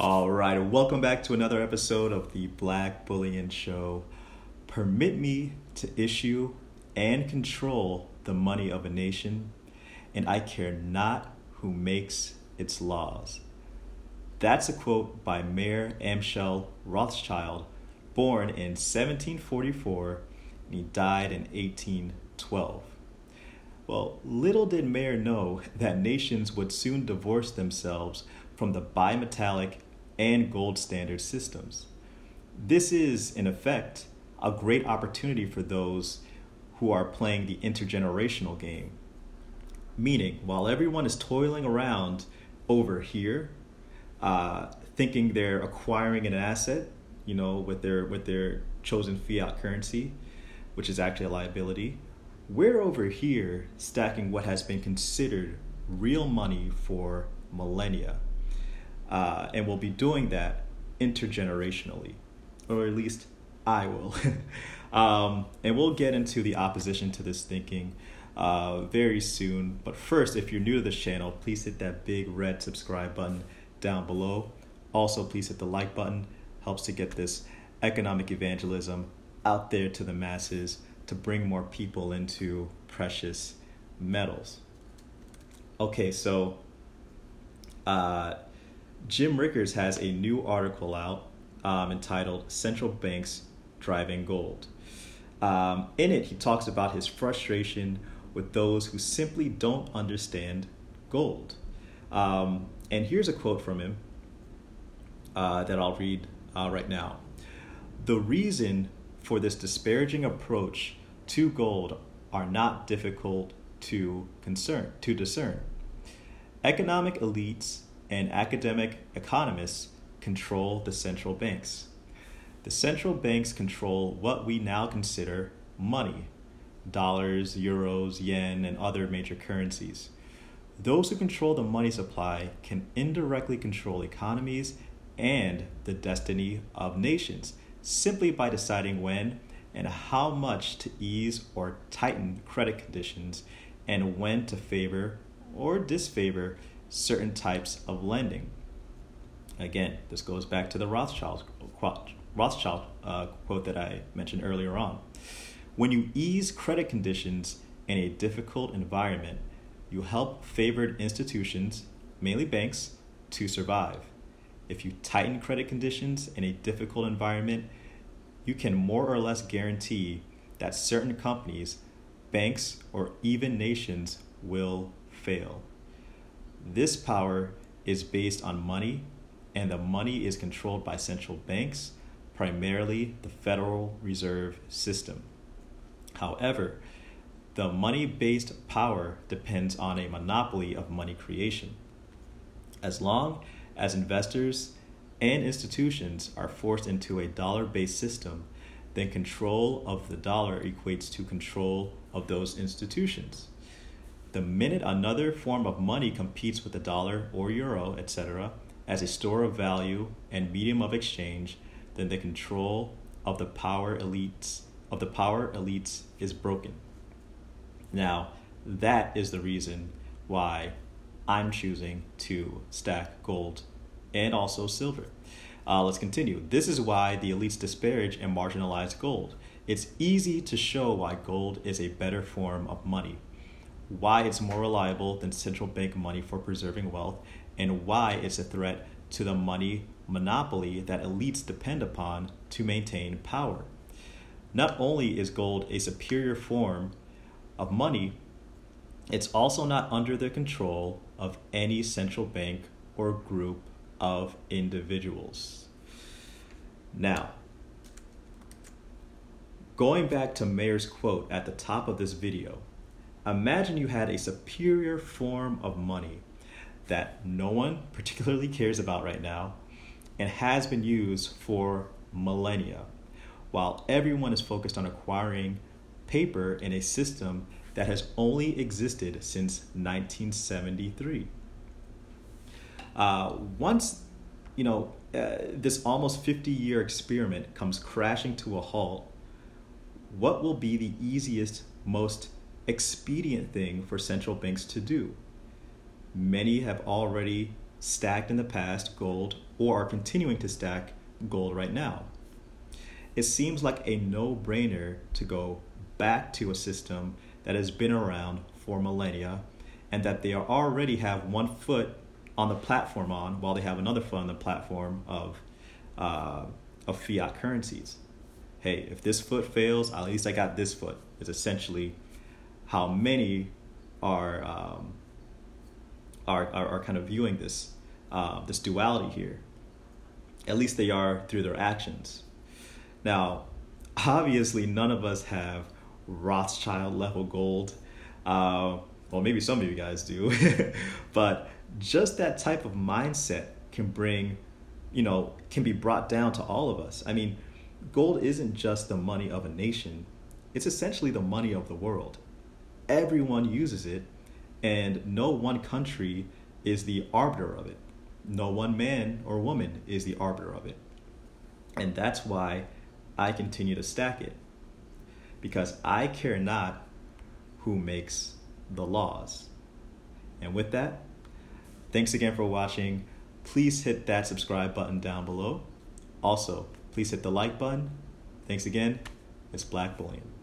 All right, welcome back to another episode of the Black Bullion Show. Permit me to issue and control the money of a nation, and I care not who makes its laws. That's a quote by Mayer Amschel Rothschild, born in 1744, and he died in 1812. Well, little did Mayer know that nations would soon divorce themselves from the bimetallic and gold standard systems. This is, in effect, a great opportunity for those who are playing the intergenerational game. Meaning, while everyone is toiling around over here, uh, thinking they're acquiring an asset, you know, with their with their chosen fiat currency, which is actually a liability, we're over here stacking what has been considered real money for millennia. Uh, and we'll be doing that intergenerationally, or at least I will. um, and we'll get into the opposition to this thinking uh, very soon. But first, if you're new to this channel, please hit that big red subscribe button down below. Also, please hit the like button. Helps to get this economic evangelism out there to the masses to bring more people into precious metals. Okay, so uh, Jim Rickards has a new article out um, entitled Central Banks Driving Gold. Um, in it, he talks about his frustration with those who simply don't understand gold. Um, and here's a quote from him uh, that I'll read uh, right now. The reason for this disparaging approach to gold are not difficult to concern to discern. Economic elites and academic economists control the central banks. The central banks control what we now consider money dollars, euros, yen, and other major currencies. Those who control the money supply can indirectly control economies and the destiny of nations simply by deciding when and how much to ease or tighten credit conditions and when to favor or disfavor certain types of lending. Again, this goes back to the Rothschild, Rothschild uh, quote that I mentioned earlier on. When you ease credit conditions in a difficult environment, you help favored institutions, mainly banks, to survive. If you tighten credit conditions in a difficult environment, you can more or less guarantee that certain companies, banks, or even nations will fail. This power is based on money, and the money is controlled by central banks, primarily the Federal Reserve System. However, the money based power depends on a monopoly of money creation. As long as investors and institutions are forced into a dollar based system, then control of the dollar equates to control of those institutions. The minute another form of money competes with the dollar or euro, etc., as a store of value and medium of exchange, then the control of the power elites of the power elites is broken. Now, that is the reason why I'm choosing to stack gold and also silver. Uh, let's continue. This is why the elites disparage and marginalize gold. It's easy to show why gold is a better form of money why it's more reliable than central bank money for preserving wealth, and why it's a threat to the money monopoly that elites depend upon to maintain power. Not only is gold a superior form of money, it's also not under the control of any central bank or group of individuals. Now, going back to Mayer's quote at the top of this video, Imagine you had a superior form of money that no one particularly cares about right now and has been used for millennia, while everyone is focused on acquiring paper in a system that has only existed since 1973. Uh, once you know uh, this almost 50 year experiment comes crashing to a halt, what will be the easiest, most expedient thing for central banks to do. Many have already stacked in the past gold or are continuing to stack gold right now. It seems like a no brainer to go back to a system that has been around for millennia and that they already have one foot on the platform on while they have another foot on the platform of, uh, of fiat currencies. Hey, if this foot fails, at least I got this foot, is essentially how many are, um, are, are, are, kind of viewing this, uh, this duality here. At least they are through their actions. Now, obviously, none of us have Rothschild level gold. Uh, well, maybe some of you guys do, but just that type of mindset can bring, you know, can be brought down to all of us. I mean, gold isn't just the money of a nation, it's essentially the money of the world. Everyone uses it, and no one country is the arbiter of it. No one man or woman is the arbiter of it. And that's why I continue to stack it. Because I care not who makes the laws. And with that, thanks again for watching. Please hit that subscribe button down below. Also, please hit the like button. Thanks again. It's Black Bullion.